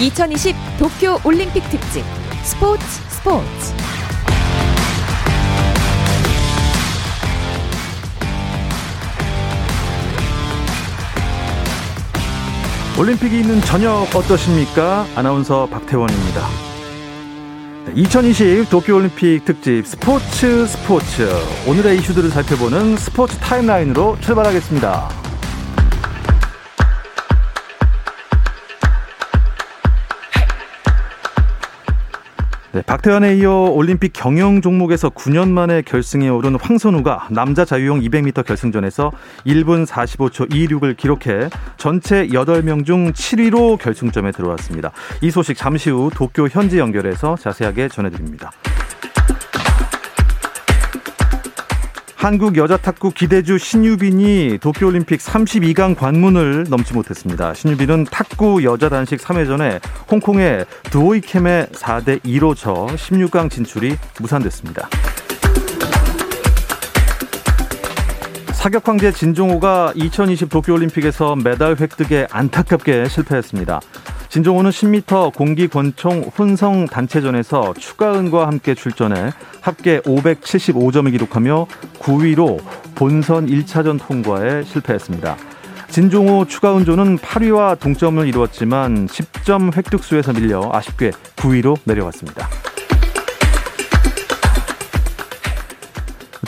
2020 도쿄 올림픽 특집 스포츠 스포츠 올림픽이 있는 저녁 어떠십니까? 아나운서 박태원입니다. 2020 도쿄올림픽 특집 스포츠 스포츠 오늘의 이슈들을 살펴보는 스포츠 타임라인으로 출발하겠습니다. 네, 박태환에 이어 올림픽 경영 종목에서 9년 만에 결승에 오른 황선우가 남자 자유형 200m 결승전에서 1분 45초 26을 기록해 전체 8명 중 7위로 결승점에 들어왔습니다. 이 소식 잠시 후 도쿄 현지 연결해서 자세하게 전해드립니다. 한국 여자 탁구 기대주 신유빈이 도쿄올림픽 32강 관문을 넘지 못했습니다. 신유빈은 탁구 여자 단식 3회전에 홍콩의 두오이캠에 4대 2로 져 16강 진출이 무산됐습니다. 사격 황제 진종호가 2020 도쿄올림픽에서 메달 획득에 안타깝게 실패했습니다. 진종호는 10m 공기 권총 혼성 단체전에서 추가은과 함께 출전해 합계 575점을 기록하며 9위로 본선 1차전 통과에 실패했습니다. 진종호 추가은조는 8위와 동점을 이루었지만 10점 획득수에서 밀려 아쉽게 9위로 내려왔습니다.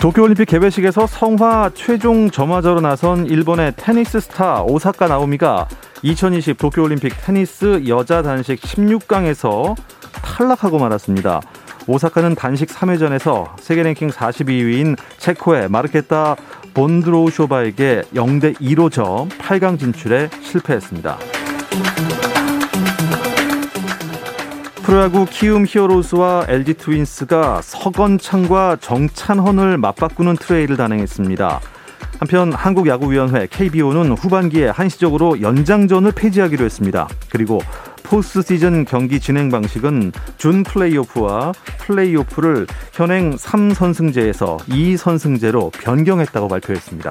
도쿄올림픽 개회식에서 성화 최종 점화자로 나선 일본의 테니스 스타 오사카 나오미가 2020 도쿄올림픽 테니스 여자 단식 16강에서 탈락하고 말았습니다. 오사카는 단식 3회전에서 세계 랭킹 42위인 체코의 마르케타 본드로우쇼바에게 0대 2로 져 8강 진출에 실패했습니다. 프로야구 키움 히어로즈와 LG 트윈스가 서건창과 정찬헌을 맞바꾸는 트레이드를 단행했습니다. 한편 한국야구위원회 KBO는 후반기에 한시적으로 연장전을 폐지하기로 했습니다. 그리고 포스트 시즌 경기 진행 방식은 준 플레이오프와 플레이오프를 현행 3선승제에서 2선승제로 변경했다고 발표했습니다.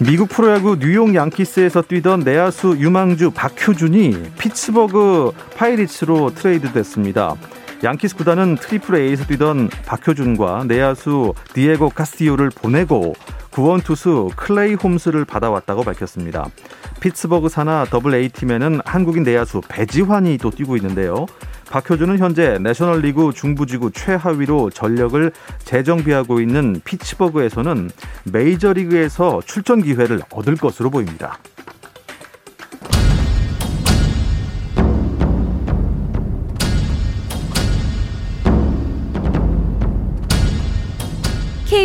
미국 프로야구 뉴욕 양키스에서 뛰던 내야수 유망주 박효준이 피츠버그 파이리츠로 트레이드됐습니다. 양키스 구단은 트리플 A에서 뛰던 박효준과 내야수 디에고 카스티오를 보내고 구원 투수 클레이 홈스를 받아왔다고 밝혔습니다. 피츠버그 산하 더블 A팀에는 한국인 내야수 배지환이 또 뛰고 있는데요. 박효준은 현재 내셔널리그 중부지구 최하위로 전력을 재정비하고 있는 피츠버그에서는 메이저리그에서 출전 기회를 얻을 것으로 보입니다.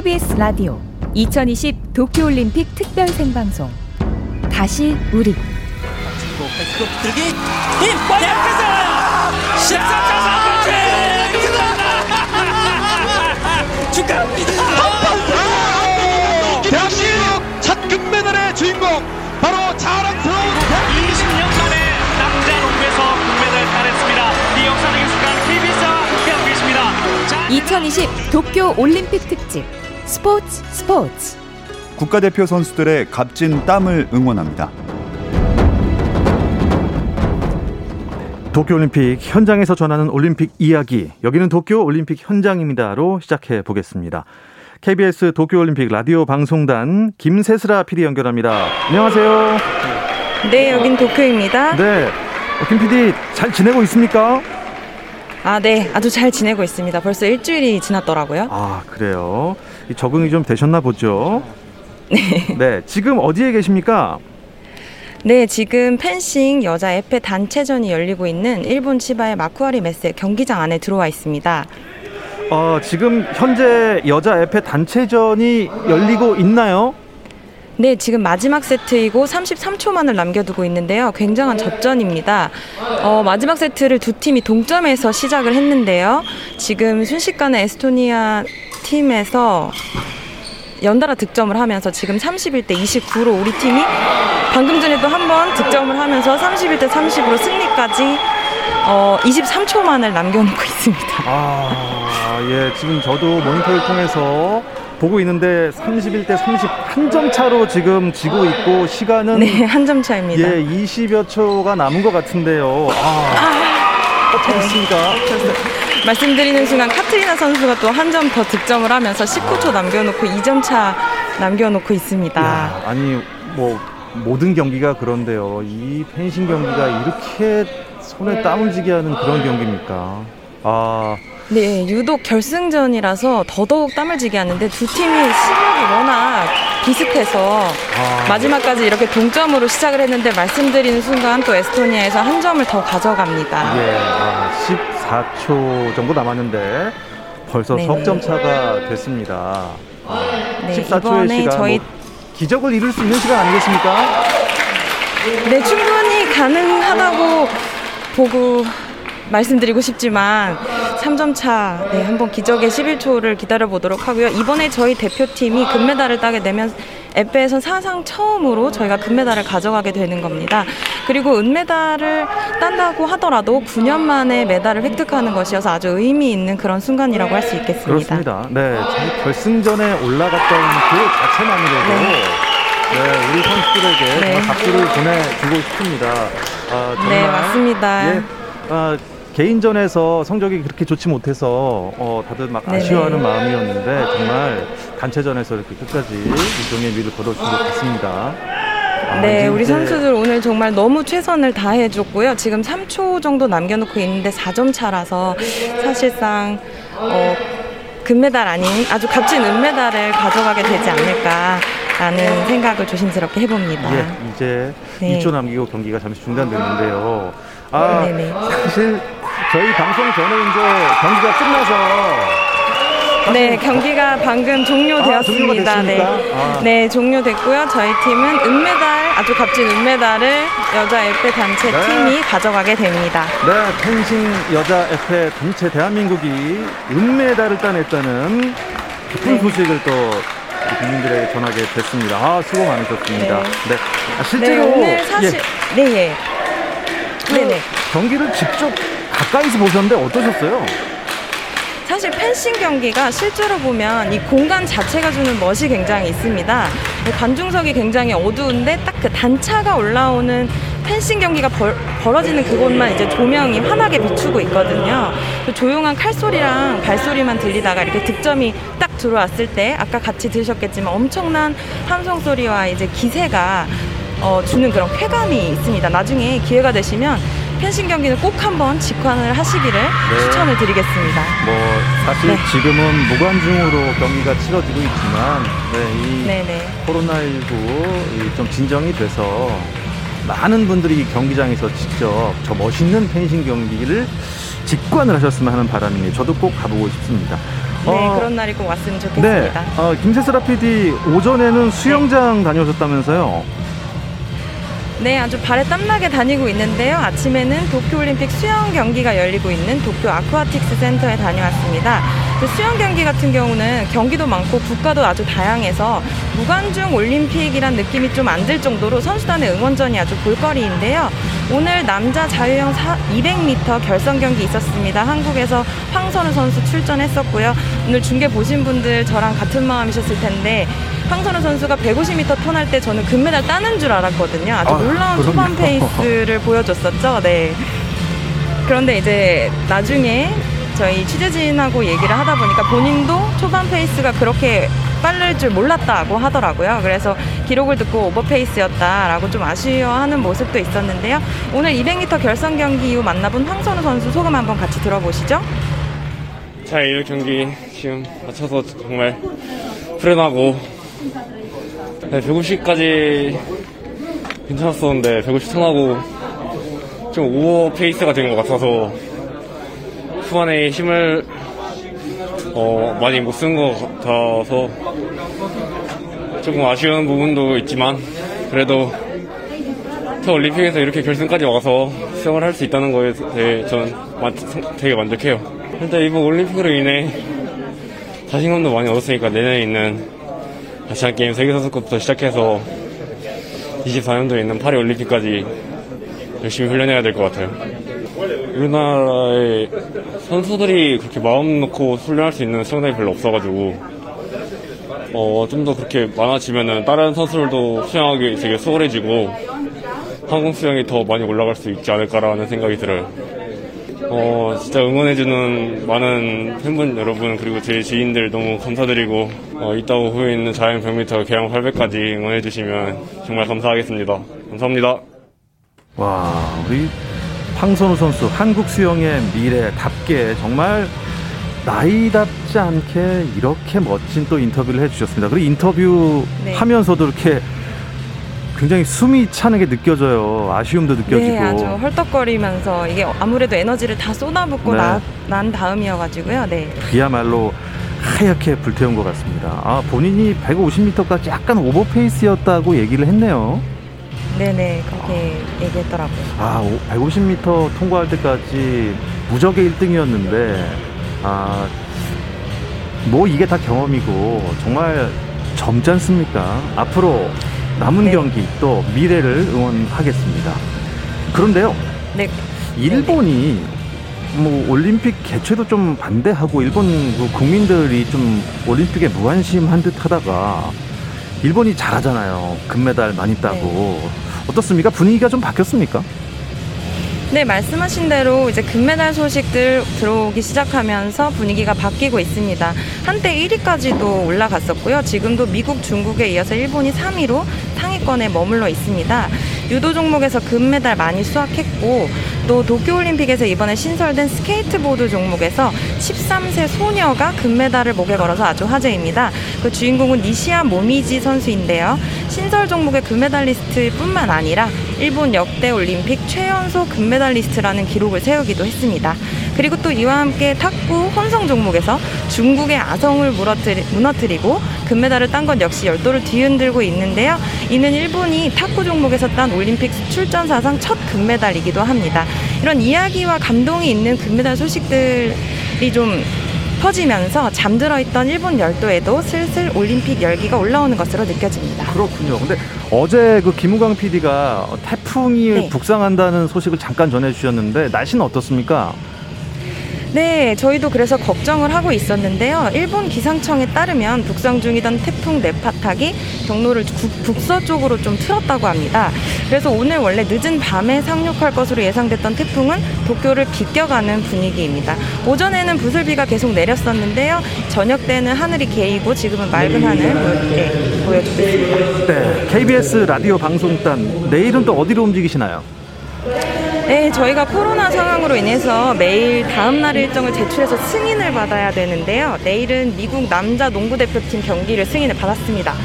KBS 라디오 2020 도쿄올림픽 특별 생방송 다시 우리 들기 힘 대학에서 14차 축하합니다. 대한민국 첫 금메달의 주인공 바로 자랑스러운 20년 만에 남자 농구에서 금메달 따냈습니다. 이 역사적인 순간 KBS와 함께하고 계십니다. 자, 2020 도쿄 올림픽 특집 스포츠 스포츠 국가대표 선수들의 값진 땀을 응원합니다. 도쿄올림픽 현장에서 전하는 올림픽 이야기 여기는 도쿄올림픽 현장입니다로 시작해 보겠습니다. KBS 도쿄올림픽 라디오 방송단 김세슬아 PD 연결합니다. 안녕하세요. 네, 여긴 도쿄입니다. 네, 어, 김 PD 잘 지내고 있습니까? 아, 네, 아주 잘 지내고 있습니다. 벌써 일주일이 지났더라고요. 아 그래요. 이 적응이 좀 되셨나 보죠. 네. 네, 지금 어디에 계십니까? 네, 지금 펜싱 여자 에페 단체전이 열리고 있는 일본 치바의 마쿠아리 메스 경기장 안에 들어와 있습니다. 어, 지금 현재 여자 에페 단체전이 열리고 있나요? 네, 지금 마지막 세트이고 33초만을 남겨두고 있는데요. 굉장한 접전입니다. 어, 마지막 세트를 두 팀이 동점에서 시작을 했는데요. 지금 순식간에 에스토니아 팀에서 연달아 득점을 하면서 지금 31대 29로 우리 팀이 방금 전에도 한 번 득점을 하면서 31대 30으로 승리까지 어, 23초만을 남겨놓고 있습니다. 아, 예, 지금 저도 모니터를 통해서 보고 있는데 31대 31점 차로 지금 지고 있고 시간은 네, 한 점 차입니다. 예, 20여 초가 남은 것 같은데요. 아, 어떻게 됐습니까? 말씀드리는 순간 카트리나 선수가 또 한 점 더 득점을 하면서 19초 남겨놓고 2점 차 남겨놓고 있습니다. 야, 아니 뭐 모든 경기가 그런데요. 이 펜싱 경기가 이렇게 손에 땀을 쥐게 하는 그런 경기입니까? 아, 네, 유독 결승전이라서 더더욱 땀을 쥐게 하는데 두 팀이 실력이 워낙 비슷해서 아. 마지막까지 이렇게 동점으로 시작을 했는데 말씀드리는 순간 또 에스토니아에서 한 점을 더 가져갑니다. 예, 아, 14초 정도 남았는데 벌써 네네. 석점 차가 됐습니다. 네, 14초의 이번에 시간 저희 뭐 기적을 이룰 수 있는 시간 아니겠습니까? 네, 충분히 가능하다고 보고 말씀드리고 싶지만 3점 차, 네, 한번 기적의 11초를 기다려 보도록 하고요. 이번에 저희 대표팀이 금메달을 따게 되면 에페에선 사상 처음으로 저희가 금메달을 가져가게 되는 겁니다. 그리고 은메달을 딴다고 하더라도 9년 만에 메달을 획득하는 것이어서 아주 의미 있는 그런 순간이라고 할 수 있겠습니다. 그렇습니다. 네, 결승전에 올라갔던 그 자체만으로도 네, 우리 선수들에게 네. 정말 박수를 보내주고 싶습니다. 아, 정말 네, 맞습니다. 예, 아, 개인전에서 성적이 그렇게 좋지 못해서 어, 다들 막. 아쉬워하는 마음이었는데 정말 단체전에서 이렇게 끝까지 일종의 미를 거둬준 것 같습니다. 아, 네, 우리 선수들 오늘 정말 너무 최선을 다해줬고요. 지금 3초 정도 남겨놓고 있는데 4점 차라서 사실상 어, 금메달 아닌 아주 값진 은메달을 가져가게 되지 않을까 라는 생각을 조심스럽게 해봅니다. 예, 이제 네. 2초 남기고 경기가 잠시 중단됐는데요. 아, 네네. 사실 저희 방송 전에 이제 경기가 끝나서 네, 경기가 방금 종료되었습니다. 아, 네. 아. 네, 종료됐고요. 저희 팀은 은메달, 아주 값진 은메달을 여자 에페 단체 네. 팀이 가져가게 됩니다. 네, 펜싱 여자 에페 단체 대한민국이 은메달을 따냈다는 기쁜 네. 소식을 또 국민들에게 전하게 됐습니다. 아, 수고 많으셨습니다. 네. 네. 아, 실제로 네, 오늘 사실 예, 네, 예. 네네. 경기를 직접 가까이서 보셨는데 어떠셨어요? 사실 펜싱 경기가 실제로 보면 이 공간 자체가 주는 멋이 굉장히 있습니다. 관중석이 굉장히 어두운데 딱 그 단차가 올라오는 펜싱 경기가 벌, 벌어지는 그곳만 이제 조명이 환하게 비추고 있거든요. 그 조용한 칼소리랑 발소리만 들리다가 이렇게 득점이 딱 들어왔을 때 아까 같이 들으셨겠지만 엄청난 함성 소리와 이제 기세가 어, 주는 그런 쾌감이 있습니다. 나중에 기회가 되시면 펜싱 경기는 꼭 한번 직관을 하시기를 추천을 드리겠습니다. 뭐 사실 네. 지금은 무관중으로 경기가 치러지고 있지만 네, 이 네네. 코로나19 좀 진정이 돼서 많은 분들이 경기장에서 직접 저 멋있는 펜싱 경기를 직관을 하셨으면 하는 바람이에요. 저도 꼭 가보고 싶습니다. 네, 어, 그런 날이 꼭 왔으면 네, 좋겠습니다. 어, 김세슬아 PD 오전에는 수영장 다녀오셨다면서요? 네, 아주 발에 땀나게 다니고 있는데요. 아침에는 도쿄올림픽 수영 경기가 열리고 있는 도쿄 아쿠아틱스 센터에 다녀왔습니다. 그 수영 경기 같은 경우는 경기도 많고 국가도 아주 다양해서 무관중 올림픽이란 느낌이 좀 안 들 정도로 선수단의 응원전이 아주 볼거리인데요. 오늘 남자 자유형 200m 결선 경기 있었습니다. 한국에서 황선우 선수 출전했었고요. 오늘 중계 보신 분들 저랑 같은 마음이셨을 텐데 황선우 선수가 150m 턴할 때 저는 금메달 따는 줄 알았거든요. 아주 아, 놀라운 초반 그럼요. 페이스를 보여줬었죠. 네. 그런데 이제 나중에 저희 취재진하고 얘기를 하다 보니까 본인도 초반 페이스가 그렇게 빠를 줄 몰랐다고 하더라고요. 그래서 기록을 듣고 오버페이스였다라고 좀 아쉬워하는 모습도 있었는데요. 오늘 200m 결선 경기 이후 만나본 황선우 선수 소감 한번 같이 들어보시죠. 잘 이룰 경기 지금 마쳐서 정말 후련하고 네, 150까지 괜찮았었는데 150 턴하고 좀 오버 페이스가 된 것 같아서 후반에 힘을 어, 많이 못 쓴 것 같아서 조금 아쉬운 부분도 있지만 그래도 저 올림픽에서 이렇게 결승까지 와서 수영을 할 수 있다는 거에 대해 저는 만- 되게 만족해요. 일단 이번 올림픽으로 인해 자신감도 많이 얻었으니까 내년에 있는 아시안 게임 세계선수권부터 시작해서 24년도에 있는 파리 올림픽까지 열심히 훈련해야 될 것 같아요. 우리나라에 선수들이 그렇게 마음 놓고 훈련할 수 있는 수영장이 별로 없어가지고 어, 좀 더 그렇게 많아지면은 다른 선수들도 수영하기 되게 수월해지고 항공 수영이 더 많이 올라갈 수 있지 않을까라는 생각이 들어요. 어, 진짜 응원해주는 많은 팬분 여러분, 그리고 제 지인들 너무 감사드리고, 어, 이따오 후에 있는 자연 100m 개영 800까지 응원해주시면 정말 감사하겠습니다. 감사합니다. 와, 우리 황선우 선수 한국 수영의 미래답게 정말 나이답지 않게 이렇게 멋진 또 인터뷰를 해주셨습니다. 그리고 인터뷰 네. 하면서도 이렇게 굉장히 숨이 차는 게 느껴져요. 아쉬움도 느껴지고. 네, 아주 헐떡거리면서 이게 아무래도 에너지를 다 쏟아붓고 네. 나, 난 다음이어가지고요. 네. 그야말로 하얗게 불태운 것 같습니다. 아, 본인이 150m까지 약간 오버페이스였다고 얘기를 했네요. 네네, 그렇게 얘기했더라고요. 아, 150m 통과할 때까지 무적의 1등이었는데, 아, 뭐 이게 다 경험이고, 정말 젊지 않습니까? 앞으로 남은 네. 경기 또 미래를 응원하겠습니다. 그런데요, 네, 일본이 뭐 올림픽 개최도 좀 반대하고 일본 그 국민들이 좀 올림픽에 무관심한 듯 하다가 일본이 잘하잖아요. 금메달 많이 따고. 어떻습니까? 분위기가 좀 바뀌었습니까? 네, 말씀하신 대로 이제 금메달 소식들 들어오기 시작하면서 분위기가 바뀌고 있습니다. 한때 1위까지도 올라갔었고요. 지금도 미국, 중국에 이어서 일본이 3위로 상위권에 머물러 있습니다. 유도 종목에서 금메달 많이 수확했고 또 도쿄올림픽에서 이번에 신설된 스케이트보드 종목에서 13세 소녀가 금메달을 목에 걸어서 아주 화제입니다. 그 주인공은 니시아 모미지 선수인데요. 신설 종목의 금메달리스트뿐만 아니라 일본 역대 올림픽 최연소 금메달리스트라는 기록을 세우기도 했습니다. 그리고 또 이와 함께 탁구 혼성 종목에서 중국의 아성을 무너뜨리, 무너뜨리고 금메달을 딴 건 역시 열도를 뒤흔들고 있는데요. 이는 일본이 탁구 종목에서 딴 올림픽 출전 사상 첫 금메달이기도 합니다. 이런 이야기와 감동이 있는 금메달 소식들이 좀 퍼지면서 잠들어 있던 일본 열도에도 슬슬 올림픽 열기가 올라오는 것으로 느껴집니다. 그렇군요. 근데 어제 그 김우광 PD가 태풍이 네. 북상한다는 소식을 잠깐 전해 주셨는데 날씨는 어떻습니까? 네, 저희도 그래서 걱정을 하고 있었는데요. 일본 기상청에 따르면 북상 중이던 태풍 네파탁이 경로를 국- 북서쪽으로 좀 틀었다고 합니다. 그래서 오늘 원래 늦은 밤에 상륙할 것으로 예상됐던 태풍은 도쿄를 비껴가는 분위기입니다. 오전에는 부슬비가 계속 내렸었는데요. 저녁 때는 하늘이 개이고 지금은 맑은 하늘 보여, 네, 보여주고 있습니다. 네. KBS 라디오 방송단 내일은 또 어디로 움직이시나요? 네, 저희가 코로나 상황으로 인해서 매일 다음 날 일정을 제출해서 승인을 받아야 되는데요. 내일은 미국 남자 농구 대표팀 경기를 승인을 받았습니다.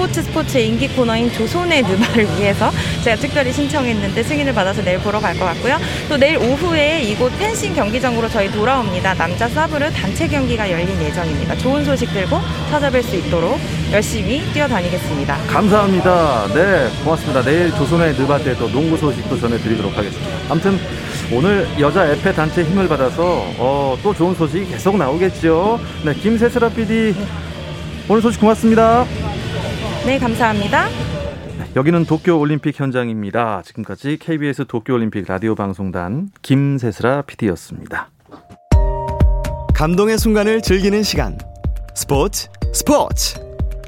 스포츠 스포츠의 인기 코너인 조선의 누나를 위해서 제가 특별히 신청했는데 승인을 받아서 내일 보러 갈 것 같고요. 또 내일 오후에 이곳 펜싱 경기장으로 저희 돌아옵니다. 남자 사브르 단체 경기가 열린 예정입니다. 좋은 소식 들고 찾아뵐 수 있도록 열심히 뛰어다니겠습니다. 감사합니다. 네, 고맙습니다. 내일 조선의 느바 때도 농구 소식도 전해드리도록 하겠습니다. 아무튼 오늘 여자 에페 단체 힘을 받아서 어, 또 좋은 소식이 계속 나오겠죠. 네, 김세슬아 PD 오늘 소식 고맙습니다. 네, 감사합니다. 여기는 도쿄올림픽 현장입니다. 지금까지 KBS 도쿄올림픽 라디오 방송단 김세슬아 PD였습니다. 감동의 순간을 즐기는 시간. 스포츠, 스포츠.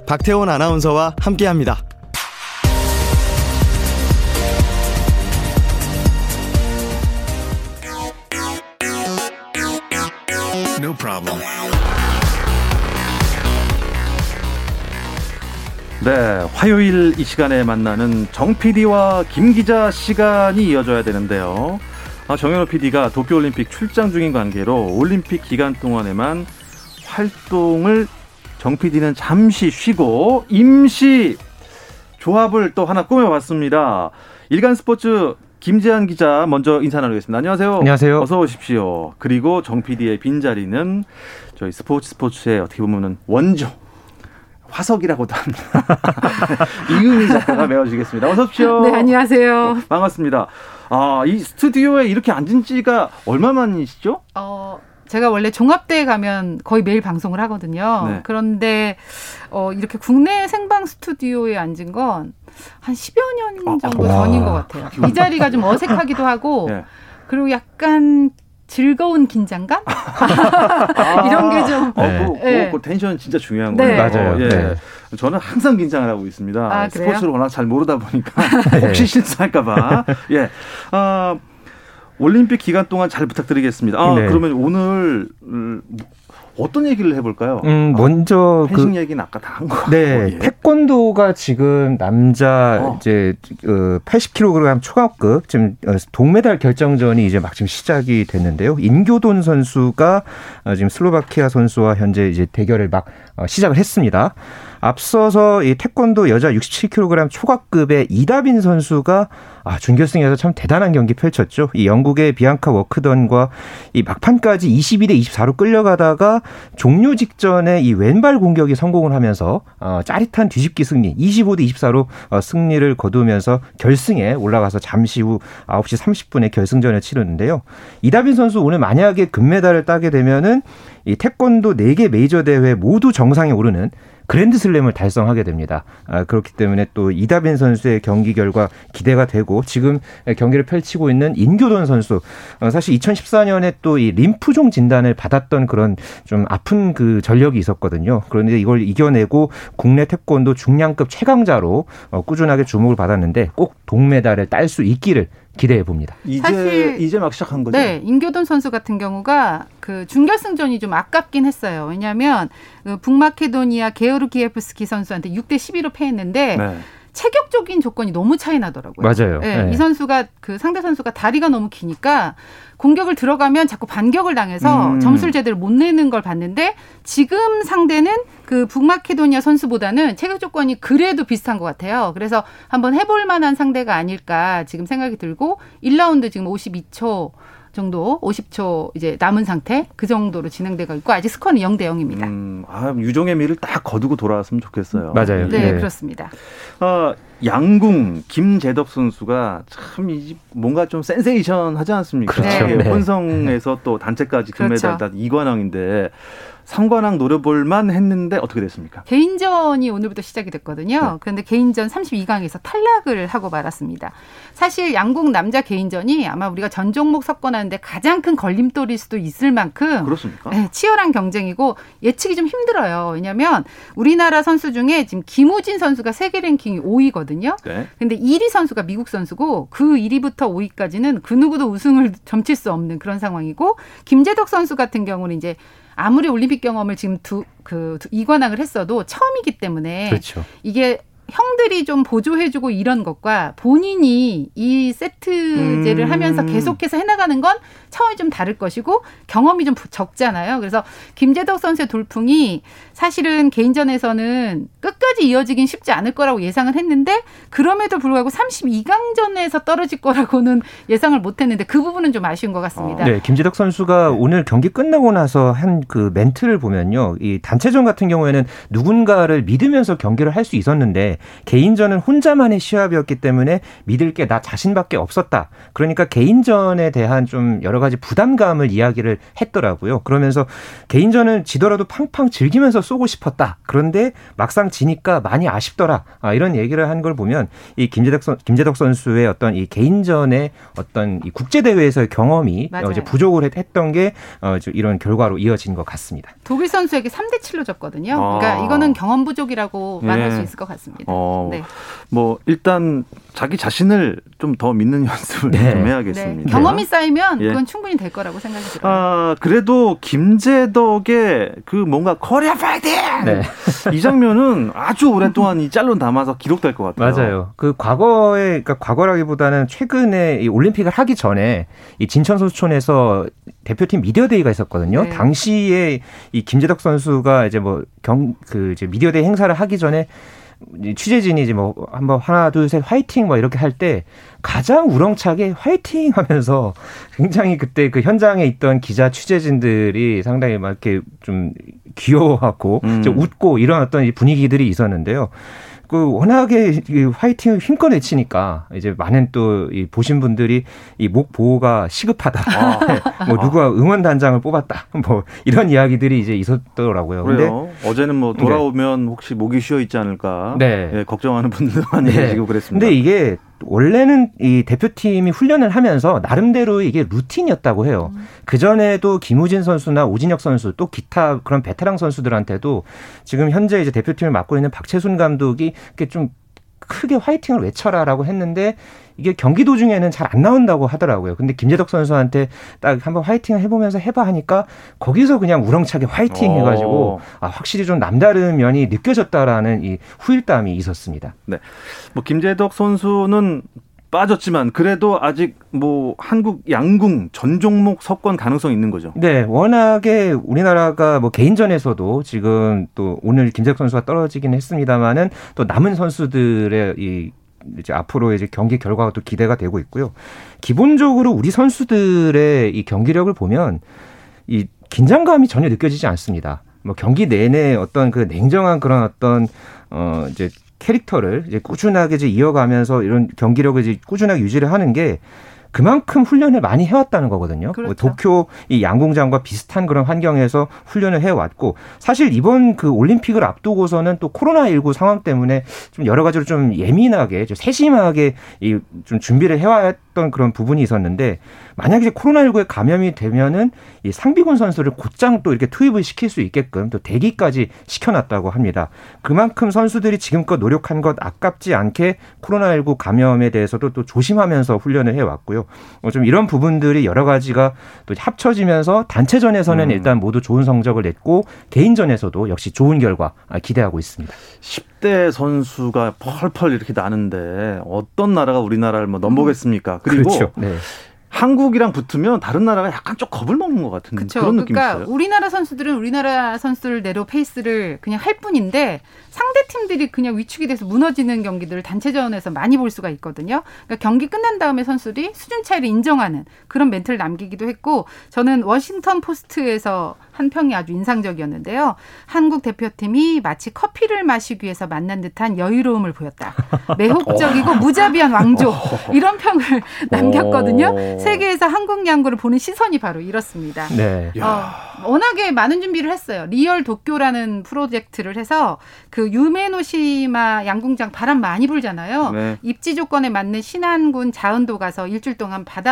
박태원 아나운서와 함께합니다. No problem. 네, 화요일 이 시간에 만나는 정 PD와 김 기자 시간이 이어져야 되는데요. 아, 정현호 PD가 도쿄올림픽 출장 중인 관계로 올림픽 기간 동안에만 활동을 정 PD는 잠시 쉬고 임시 조합을 또 하나 꾸며봤습니다. 일간 스포츠 김재한 기자 먼저 인사 나누겠습니다. 안녕하세요. 안녕하세요. 어서 오십시오. 그리고 정 PD의 빈자리는 저희 스포츠 스포츠의 어떻게 보면은 원조 화석이라고도 합니다. 이은희 작가가 메워주겠습니다. 어서 오십시오. 네, 안녕하세요. 어, 반갑습니다. 아, 이 스튜디오에 이렇게 앉은 지가 얼마만이시죠? 어, 제가 원래 종합대에 가면 거의 매일 방송을 하거든요. 네. 그런데 어, 이렇게 국내 생방 스튜디오에 앉은 건 한 10여 년 정도 와. 전인 것 같아요. 이 자리가 좀 어색하기도 하고 네. 그리고 약간 즐거운 긴장감 이런 게 좀. 어, 네. 그, 그, 네. 그 텐션 진짜 중요한 네. 거예요. 맞아요. 예. 네. 저는 항상 긴장을 하고 있습니다. 아? 스포츠를 워낙 잘 모르다 보니까 네. 혹시 실수할까봐. 예. 아, 올림픽 기간 동안 잘 부탁드리겠습니다. 아, 네. 그러면 오늘 음, 어떤 얘기를 해볼까요? 음, 먼저 펜싱 그 얘기는 아까 다 한 거. 네, 예. 태권도가 지금 남자 어. 이제 어, 80kg 초과급 지금 어, 동메달 결정전이 이제 막 지금 시작이 됐는데요. 인교돈 선수가 어, 지금 슬로바키아 선수와 현재 이제 대결을 막 어, 시작을 했습니다. 앞서서 이 태권도 여자 67kg 초과급의 이다빈 선수가 아, 준결승에서 참 대단한 경기 펼쳤죠. 이 영국의 비앙카 워크던과 이 막판까지 22대 24로 끌려가다가 종료 직전에 이 왼발 공격이 성공을 하면서 어, 짜릿한 뒤집기 승리 25대 24로 어, 승리를 거두면서 결승에 올라가서 잠시 후 9시 30분에 결승전을 치르는데요. 이다빈 선수 오늘 만약에 금메달을 따게 되면은 이 태권도 4개 메이저 대회 모두 정상에 오르는 그랜드슬램을 달성하게 됩니다. 아, 그렇기 때문에 또 이다빈 선수의 경기 결과 기대가 되고 지금 경기를 펼치고 있는 인교돈 선수 어, 사실 2014년에 또 이 림프종 진단을 받았던 그런 좀 아픈 그 전력이 있었거든요. 그런데 이걸 이겨내고 국내 태권도 중량급 최강자로 어, 꾸준하게 주목을 받았는데 꼭 동메달을 딸 수 있기를 기대해 봅니다. 이제 사실- 이제 막 시작한 거죠. 네, 인교돈 선수 같은 경우가 그 준결승전이 좀 아깝긴 했어요. 왜냐하면 그 북마케도니아 게오르기에프스키 선수한테 6대 12로 패했는데 네. 체격적인 조건이 너무 차이 나더라고요. 맞아요. 네, 네. 이 선수가 그 상대 선수가 다리가 너무 기니까 공격을 들어가면 자꾸 반격을 당해서 음. 점수를 제대로 못 내는 걸 봤는데 지금 상대는 그 북마케도니아 선수보다는 체격 조건이 그래도 비슷한 것 같아요. 그래서 한번 해볼 만한 상대가 아닐까 지금 생각이 들고 1라운드 지금 52초 정도 50초 이제 남은 상태 그 정도로 진행되고 있고 아직 스코어는 0대 0입니다. 음, 아, 유종의 미를 딱 거두고 돌아왔으면 좋겠어요. 맞아요. 네, 네. 그렇습니다. 어, 양궁 김재덕 선수가 참 이, 뭔가 좀 센세이션 하지 않습니까? 그렇죠. 이게 네. 혼성에서 또 단체까지 금메달 그렇죠. 단 2관왕인데 3관왕 노려볼만 했는데 어떻게 됐습니까? 개인전이 오늘부터 시작이 됐거든요. 네. 그런데 개인전 32강에서 탈락을 하고 말았습니다. 사실 양궁 남자 개인전이 아마 우리가 전 종목 섞어놨는데 가장 큰 걸림돌일 수도 있을 만큼 그렇습니까? 네, 치열한 경쟁이고 예측이 좀 힘들어요. 왜냐하면 우리나라 선수 중에 지금 김우진 선수가 세계 랭킹이 5위거든요. 네. 근데 1위 선수가 미국 선수고 그 1위부터 5위까지는 그 누구도 우승을 점칠 수 없는 그런 상황이고 김재덕 선수 같은 경우는 이제 아무리 올림픽 경험을 지금 두 그 이관왕을 했어도 처음이기 때문에 그렇죠. 이게 형들이 좀 보조해주고 이런 것과 본인이 이 세트제를 음. 하면서 계속해서 해나가는 건 차원이 좀 다를 것이고 경험이 좀 적잖아요. 그래서 김재덕 선수의 돌풍이 사실은 개인전에서는 끝까지 이어지긴 쉽지 않을 거라고 예상을 했는데 그럼에도 불구하고 32강전에서 떨어질 거라고는 예상을 못 했는데 그 부분은 좀 아쉬운 것 같습니다. 네, 김재덕 선수가 오늘 경기 끝나고 나서 한 그 멘트를 보면요. 이 단체전 같은 경우에는 누군가를 믿으면서 경기를 할 수 있었는데 개인전은 혼자만의 시합이었기 때문에 믿을 게 나 자신밖에 없었다. 그러니까 개인전에 대한 좀 여러 가지 부담감을 이야기를 했더라고요. 그러면서 개인전은 지더라도 팡팡 즐기면서 쏘고 싶었다. 그런데 막상 지니까 많이 아쉽더라. 아, 이런 얘기를 한 걸 보면 이 김재덕 선 김재덕 선수의 어떤 이 개인전의 어떤 이 국제 대회에서의 경험이 맞아요. 어, 이제 부족을 했- 했던 게 어, 좀 이런 결과로 이어진 것 같습니다. 독일 선수에게 3대 7로 졌거든요. 아. 그러니까 이거는 경험 부족이라고 예. 말할 수 있을 것 같습니다. 어, 네. 뭐 일단 자기 자신을 좀 더 믿는 연습을 네. 좀 네. 해야겠습니다. 경험이 쌓이면 예. 그건 충분히 될 거라고 생각이 들어요. 아, 그래도 김재덕의 그 뭔가 코리아 파이팅! 네. 이 장면은 아주 오랫동안 이 짤로 남아서 기록될 것 같아요. 맞아요. 그 과거에 그러니까 과거라기보다는 최근에 이 올림픽을 하기 전에 이 진천소촌에서 대표팀 미디어데이가 있었거든요. 네. 당시에 이 김재덕 선수가 이제 뭐 경 그 이제 미디어데이 행사를 하기 전에 이 취재진이 이제 뭐 한번 하나 둘 셋 화이팅 뭐 이렇게 할 때 가장 우렁차게 화이팅 하면서 굉장히 그때 그 현장에 있던 기자 취재진들이 상당히 막 이렇게 좀 귀여워하고 음. 좀 웃고 이런 어떤 이 분위기들이 있었는데요. 그 워낙에 이 화이팅을 힘껏 외치니까 이제 많은 또 이 보신 분들이 이 목 보호가 시급하다. 아. 뭐 누가 응원 단장을 뽑았다. 뭐 이런 이야기들이 이제 있었더라고요. 근데 그래요. 어제는 뭐 돌아오면 혹시 목이 쉬어 있지 않을까 네. 예, 걱정하는 분들도 많이 네. 계시고 그랬습니다. 근데 이게 원래는 이 대표팀이 훈련을 하면서 나름대로 이게 루틴이었다고 해요. 음. 그 전에도 김우진 선수나 오진혁 선수 또 기타 그런 베테랑 선수들한테도 지금 현재 이제 대표팀을 맡고 있는 박채순 감독이 이렇게 좀 크게 화이팅을 외쳐라라고 했는데 이게 경기 도중에는 잘 안 나온다고 하더라고요. 근데 김재덕 선수한테 딱 한번 화이팅을 해보면서 해봐 하니까 거기서 그냥 우렁차게 화이팅 어. 해가지고 아, 확실히 좀 남다른 면이 느껴졌다라는 이 후일담이 있었습니다. 네. 뭐 김재덕 선수는 빠졌지만 그래도 아직 뭐 한국 양궁 전 종목 석권 가능성 있는 거죠. 네, 워낙에 우리나라가 뭐 개인전에서도 지금 또 오늘 김재덕 선수가 떨어지긴 했습니다만은 또 남은 선수들의 이 이제 앞으로 이제 경기 결과가 또 기대가 되고 있고요. 기본적으로 우리 선수들의 이 경기력을 보면 이 긴장감이 전혀 느껴지지 않습니다. 뭐 경기 내내 어떤 그 냉정한 그런 어떤 어 이제 캐릭터를 이제 꾸준하게 이제 이어가면서 이런 경기력을 이제 꾸준하게 유지를 하는 게 그만큼 훈련을 많이 해왔다는 거거든요. 그렇죠. 뭐 도쿄 이 양궁장과 비슷한 그런 환경에서 훈련을 해왔고 사실 이번 그 올림픽을 앞두고서는 또 코로나19 상황 때문에 좀 여러 가지로 좀 예민하게 좀 세심하게 이 좀 준비를 해왔 던 그런 부분이 있었는데 만약에 코로나19에 감염이 되면은 이 상비군 선수를 곧장 또 이렇게 투입을 시킬 수 있게끔 또 대기까지 시켜놨다고 합니다. 그만큼 선수들이 지금껏 노력한 것 아깝지 않게 코로나19 감염에 대해서도 또 조심하면서 훈련을 해왔고요. 어, 좀 이런 부분들이 여러 가지가 또 합쳐지면서 단체전에서는 음. 일단 모두 좋은 성적을 냈고 개인전에서도 역시 좋은 결과 아, 기대하고 있습니다. 10대 선수가 펄펄 이렇게 나는데 어떤 나라가 우리나라를 뭐 넘보겠습니까? 그리고 그렇죠. 네. 한국이랑 붙으면 다른 나라가 약간 좀 겁을 먹는 것 같은 그렇죠. 그런 느낌이 그러니까 있어요. 우리나라 선수들은 우리나라 선수들대로 페이스를 그냥 할 뿐인데 상대 팀들이 그냥 위축이 돼서 무너지는 경기들을 단체전에서 많이 볼 수가 있거든요. 그러니까 경기 끝난 다음에 선수들이 수준 차이를 인정하는 그런 멘트를 남기기도 했고 저는 워싱턴 포스트에서 한 평이 아주 인상적이었는데요. 한국 대표팀이 마치 커피를 마시기 위해서 만난 듯한 여유로움을 보였다. 매혹적이고 무자비한 왕조 이런 평을 남겼거든요. 어. 세계에서 한국 양궁을 보는 시선이 바로 이렇습니다. 네. 어, 워낙에 많은 준비를 했어요. 리얼 도쿄라는 프로젝트를 해서 그 유메노시마 양궁장 바람 많이 불잖아요. 네. 입지 조건에 맞는 신안군 자은도 가서 일주일 동안 바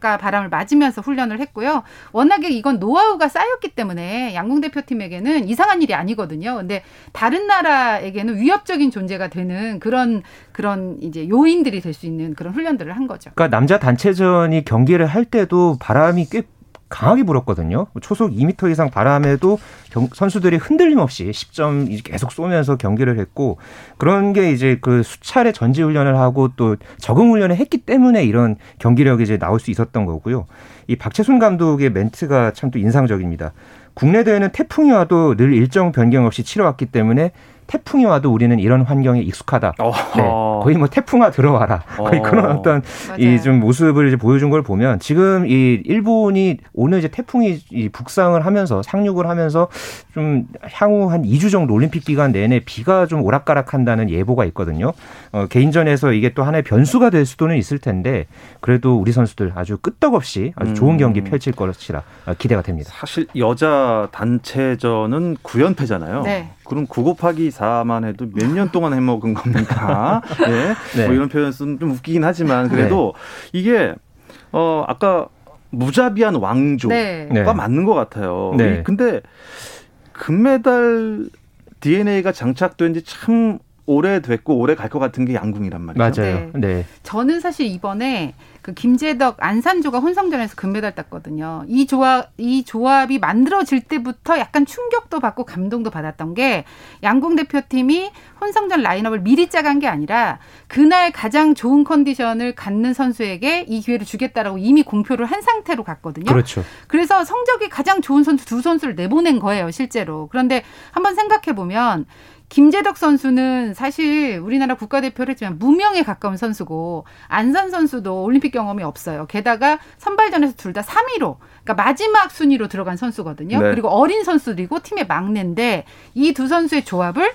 닷가 바람을 맞으면서 훈련을 했고요. 워낙에 이건 노하우가 쌓였기 때문에 양궁 대표팀에게는 이상한 일이 아니거든요. 근데 다른 나라에게는 위협적인 존재가 되는 그런 그런 이제 요인들이 될 수 있는 그런 훈련들을 한 거죠. 그러니까 남자 단체전이 경기를 할 때도 바람이 꽤 강하게 불었거든요. 초속 2m 이상 바람에도 경- 선수들이 흔들림 없이 10점 계속 쏘면서 경기를 했고 그런 게 이제 그 수차례 전지 훈련을 하고 또 적응 훈련을 했기 때문에 이런 경기력이 이제 나올 수 있었던 거고요. 이 박채순 감독의 멘트가 참 또 인상적입니다. 국내 대회는 태풍이 와도 늘 일정 변경 없이 치러왔기 때문에 태풍이 와도 우리는 이런 환경에 익숙하다. 네, 거의 뭐 태풍아 들어와라. 거의 어. 그런 어떤 이 좀 모습을 이제 보여준 걸 보면 지금 이 일본이 오늘 이제 태풍이 이 북상을 하면서 상륙을 하면서 좀 향후 한 2주 정도 올림픽 기간 내내 비가 좀 오락가락한다는 예보가 있거든요. 어, 개인전에서 이게 또 하나의 변수가 될 수도는 있을 텐데 그래도 우리 선수들 아주 끄떡없이 아주 좋은 음. 경기 펼칠 것이라 어, 기대가 됩니다. 사실 여자 단체전은 9연패잖아요. 네. 그럼 9 곱하기 4만 해도 몇 년 동안 해먹은 겁니까? 네. 네. 뭐 이런 표현은 좀 웃기긴 하지만 그래도 이게 어 아까 무자비한 왕조가 네. 네. 맞는 것 같아요. 네. 이- 근데 금메달 DNA가 장착된 지 참 오래됐고 오래 갈 것 같은 게 양궁이란 말이죠. 맞아요. 네. 저는 사실 이번에 그 김재덕 안산조가 혼성전에서 금메달 땄거든요. 이 조합 이 조합이 만들어질 때부터 약간 충격도 받고 감동도 받았던 게 양궁 대표팀이 혼성전 라인업을 미리 짜간 게 아니라 그날 가장 좋은 컨디션을 갖는 선수에게 이 기회를 주겠다라고 이미 공표를 한 상태로 갔거든요. 그렇죠. 그래서 성적이 가장 좋은 선수 두 선수를 내보낸 거예요, 실제로. 그런데 한번 생각해 보면 김재덕 선수는 사실 우리나라 국가대표를 했지만 무명에 가까운 선수고 안산 선수도 올림픽 경험이 없어요. 게다가 선발전에서 둘 다 3위로 그러니까 마지막 순위로 들어간 선수거든요. 네. 그리고 어린 선수들이고 팀의 막내인데 이 두 선수의 조합을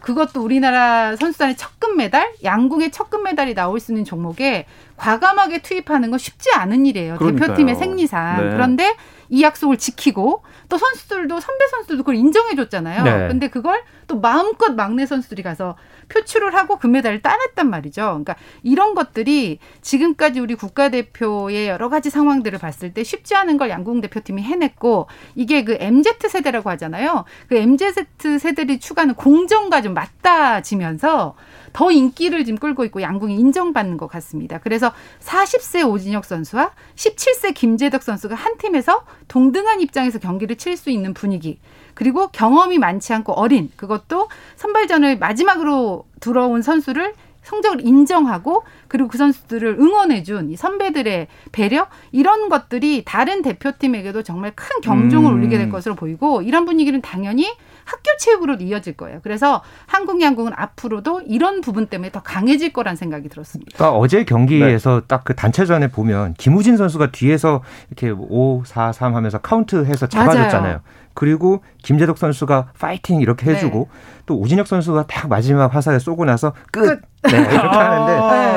그것도 우리나라 선수단의 첫 금메달, 양궁의 첫 금메달이 나올 수 있는 종목에 과감하게 투입하는 건 쉽지 않은 일이에요. 그러니까요. 대표팀의 생리상. 네. 그런데 이 약속을 지키고 또 선수들도 선배 선수들도 그걸 인정해줬잖아요. 네. 근데 그걸 또 마음껏 막내 선수들이 가서 표출을 하고 금메달을 따냈단 말이죠. 그러니까 이런 것들이 지금까지 우리 국가대표의 여러 가지 상황들을 봤을 때 쉽지 않은 걸 양궁 대표팀이 해냈고 이게 그 MZ 세대라고 하잖아요. 그 MZ 세대들이 추구하는 공정과 좀 맞닿아지면서 더 인기를 지금 끌고 있고 양궁이 인정받는 것 같습니다. 그래서 40세 오진혁 선수와 17세 김재덕 선수가 한 팀에서 동등한 입장에서 경기를 칠 수 있는 분위기. 그리고 경험이 많지 않고 어린 그것도 선발전을 마지막으로 들어온 선수를 성적을 인정하고 그리고 그 선수들을 응원해준 이 선배들의 배려 이런 것들이 다른 대표팀에게도 정말 큰 경종을 음. 울리게 될 것으로 보이고 이런 분위기는 당연히 학교 체육으로 이어질 거예요. 그래서 한국 양궁은 앞으로도 이런 부분 때문에 더 강해질 거란 생각이 들었습니다. 그러니까 어제 경기에서 네. 딱그 단체전에 보면 김우진 선수가 뒤에서 이렇게 5, 4, 3 하면서 카운트해서 잡아줬잖아요. 맞아요. 그리고 김재덕 선수가 파이팅 이렇게 해주고 또 우진혁 선수가 딱 마지막 화살에 쏘고 나서 끝. 네, 이렇게 하는데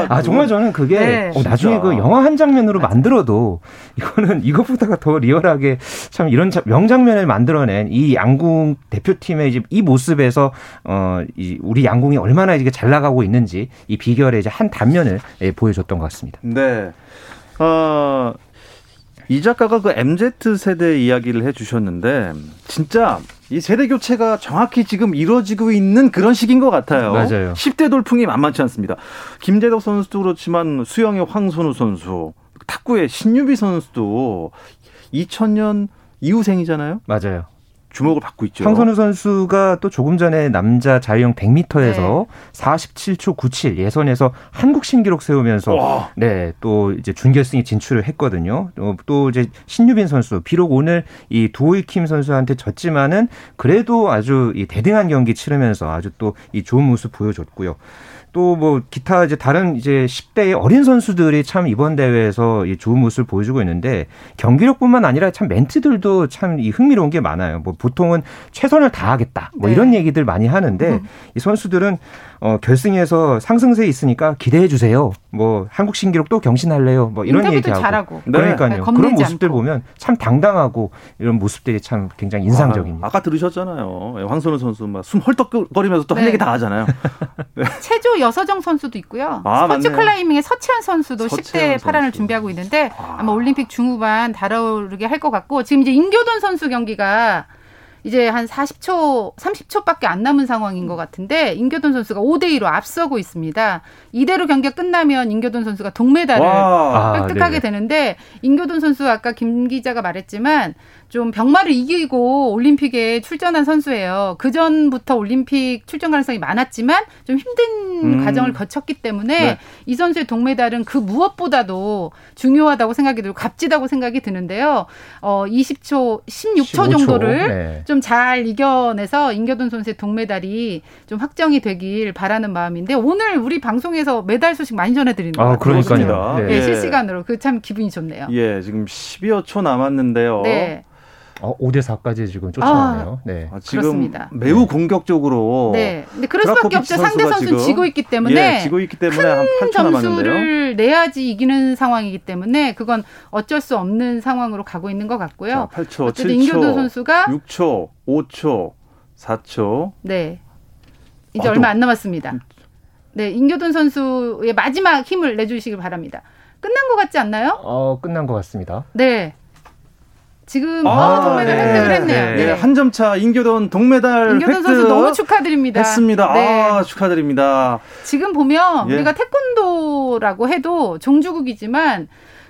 아 정말 저는 그게 네. 어, 나중에 진짜. 그 영화 한 장면으로 만들어도 이거는 이것보다가 더 리얼하게 참 이런 자- 명장면을 만들어낸 이 양궁 대표팀의 이제 이 모습에서 어 이 우리 양궁이 얼마나 이게 잘 나가고 있는지 이 비결의 이제 한 단면을 예, 보여줬던 것 같습니다. 네. 어, 이 작가가 그 MZ 세대 이야기를 해주셨는데 진짜 이 세대 교체가 정확히 지금 이루어지고 있는 그런 시기인 것 같아요. 맞아요. 10대 돌풍이 만만치 않습니다. 김재덕 선수도 그렇지만 수영의 황선우 선수, 탁구의 신유비 선수도 2000년 이후생이잖아요. 맞아요. 주목을 받고 있죠. 황선우 선수가 또 조금 전에 남자 자유형 100m에서 47초 97 예선에서 한국 신기록 세우면서 와. 네, 또 이제 준결승에 진출을 했거든요. 어, 또 이제 신유빈 선수 비록 오늘 이 두오이 킴 선수한테 졌지만은 그래도 아주 이 대등한 경기 치르면서 아주 또 이 좋은 모습 보여줬고요. 또 뭐 기타 이제 다른 이제 10대의 어린 선수들이 참 이번 대회에서 이 좋은 모습을 보여주고 있는데 경기력뿐만 아니라 참 멘트들도 참 이 흥미로운 게 많아요. 뭐 보통은 최선을 다하겠다 뭐 네. 이런 얘기들 많이 하는데 이 선수들은 어 결승에서 상승세에 있으니까 기대해 주세요. 뭐 한국 신기록 또 경신할래요. 뭐 이런 얘기하고 잘하고. 그러니까요. 네, 그런 모습들 않고. 보면 참 당당하고 이런 모습들이 참 굉장히 인상적입니다. 아, 아까 들으셨잖아요. 예, 황선우 선수 막 숨 헐떡거리면서 또할 네. 얘기 다 하잖아요. 체조 여서정 선수도 있고요. 아, 스포츠 맞네요. 클라이밍의 서채연 선수도 서채연 10대 파란을 준비하고 있는데 아 마 올림픽 중후반 달아오르게 할 것 같고 지금 이제 인교돈 선수 경기가 이제 한 40초, 30초밖에 안 남은 상황인 것 같은데 인교돈 선수가 5대 2로 앞서고 있습니다. 이대로 경기가 끝나면 인교돈 선수가 동메달을 와. 아, 획득하게 네네. 되는데 인교돈 선수 아까 김 기자가 말했지만 좀 병마를 이기고 올림픽에 출전한 선수예요. 그 전부터 올림픽 출전 가능성이 많았지만 좀 힘든 음. 과정을 거쳤기 때문에 네. 이 선수의 동메달은 그 무엇보다도 중요하다고 생각이 들고 값지다고 생각이 드는데요. 어 20초, 16초 15초. 정도를 네. 좀잘 이겨내서 인교돈 선수의 동메달이 좀 확정이 되길 바라는 마음인데 오늘 우리 방송에서 메달 소식 많이 전해드리는 것 아. 그러니까요. 네. 네. 실시간으로 그 참 기분이 좋네요. 예, 지금 10여 초 남았는데요. 네. 어, 5대 4까지 지금 쫓아가네요. 네. 아, 지금 그렇습니다. 매우 공격적으로 네. 근데 그럴 수밖에 없죠. 상대 지금, 지고 있기 때문에 예, 지고 있기 때문에 한 8초 남았는데요. 점수를 내야지 이기는 상황이기 때문에 그건 어쩔 수 없는 상황으로 가고 있는 것 같고요. 자, 8초, 어쨌든 7초, 인교도 선수가 6초, 5초, 4초. 네. 이제 아, 또- 얼마 안 남았습니다. 네, 인교돈 선수의 마지막 힘을 내주시길 바랍니다. 끝난 것 같지 않나요? 어, 끝난 것 같습니다. 네. 지금 아, 동메달 획득을 했네요. 네. 네. 한 점 차 인교돈 동메달 인교돈 획득 선수 너무 축하드립니다. 했습니다. 네. 아, 축하드립니다. 지금 보면 예. 우리가 태권도라고 해도 종주국이지만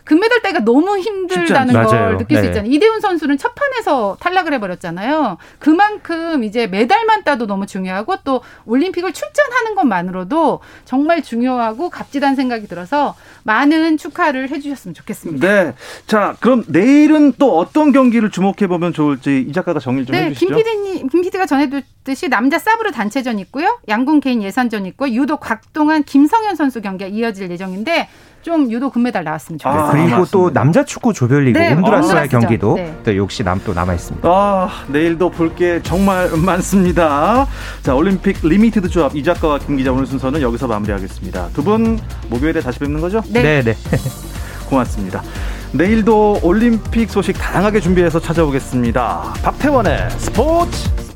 금메달 따기가 너무 힘들다는. 걸 맞아요. 느낄 수 네. 있잖아요. 이대훈 선수는 첫 판에서 탈락을 해버렸잖아요. 그만큼 이제 메달만 따도 너무 중요하고 또 올림픽을 출전하는 것만으로도 정말 중요하고 값지다는 생각이 들어서 많은 축하를 해주셨으면 좋겠습니다. 네. 자, 그럼 내일은 또 어떤 경기를 주목해 보면 좋을지 이 작가가 정리를 좀 네, 해주시죠. 김 PD님, 김 PD가 전해줬듯이 남자 사브르 단체전 있고요. 양궁 개인 예선전 있고 유도 곽동한, 김성연 선수 경기가 이어질 예정인데 좀 유도 금메달 나왔으면 좋겠습니다. 그리고 또 남자 축구 조별리그 네, 온두라스와의 온두라스죠. 경기도 네. 또 역시 남또 남아 있습니다. 아, 내일도 볼 게 정말 많습니다. 자, 올림픽 리미티드 조합 이 작가와 김 기자 오늘 순서는 여기서 마무리하겠습니다. 두 분 목요일에 다시 뵙는 거죠? 네. 네. 고맙습니다. 내일도 올림픽 소식 다양하게 준비해서 찾아오겠습니다. 박태원의 스포츠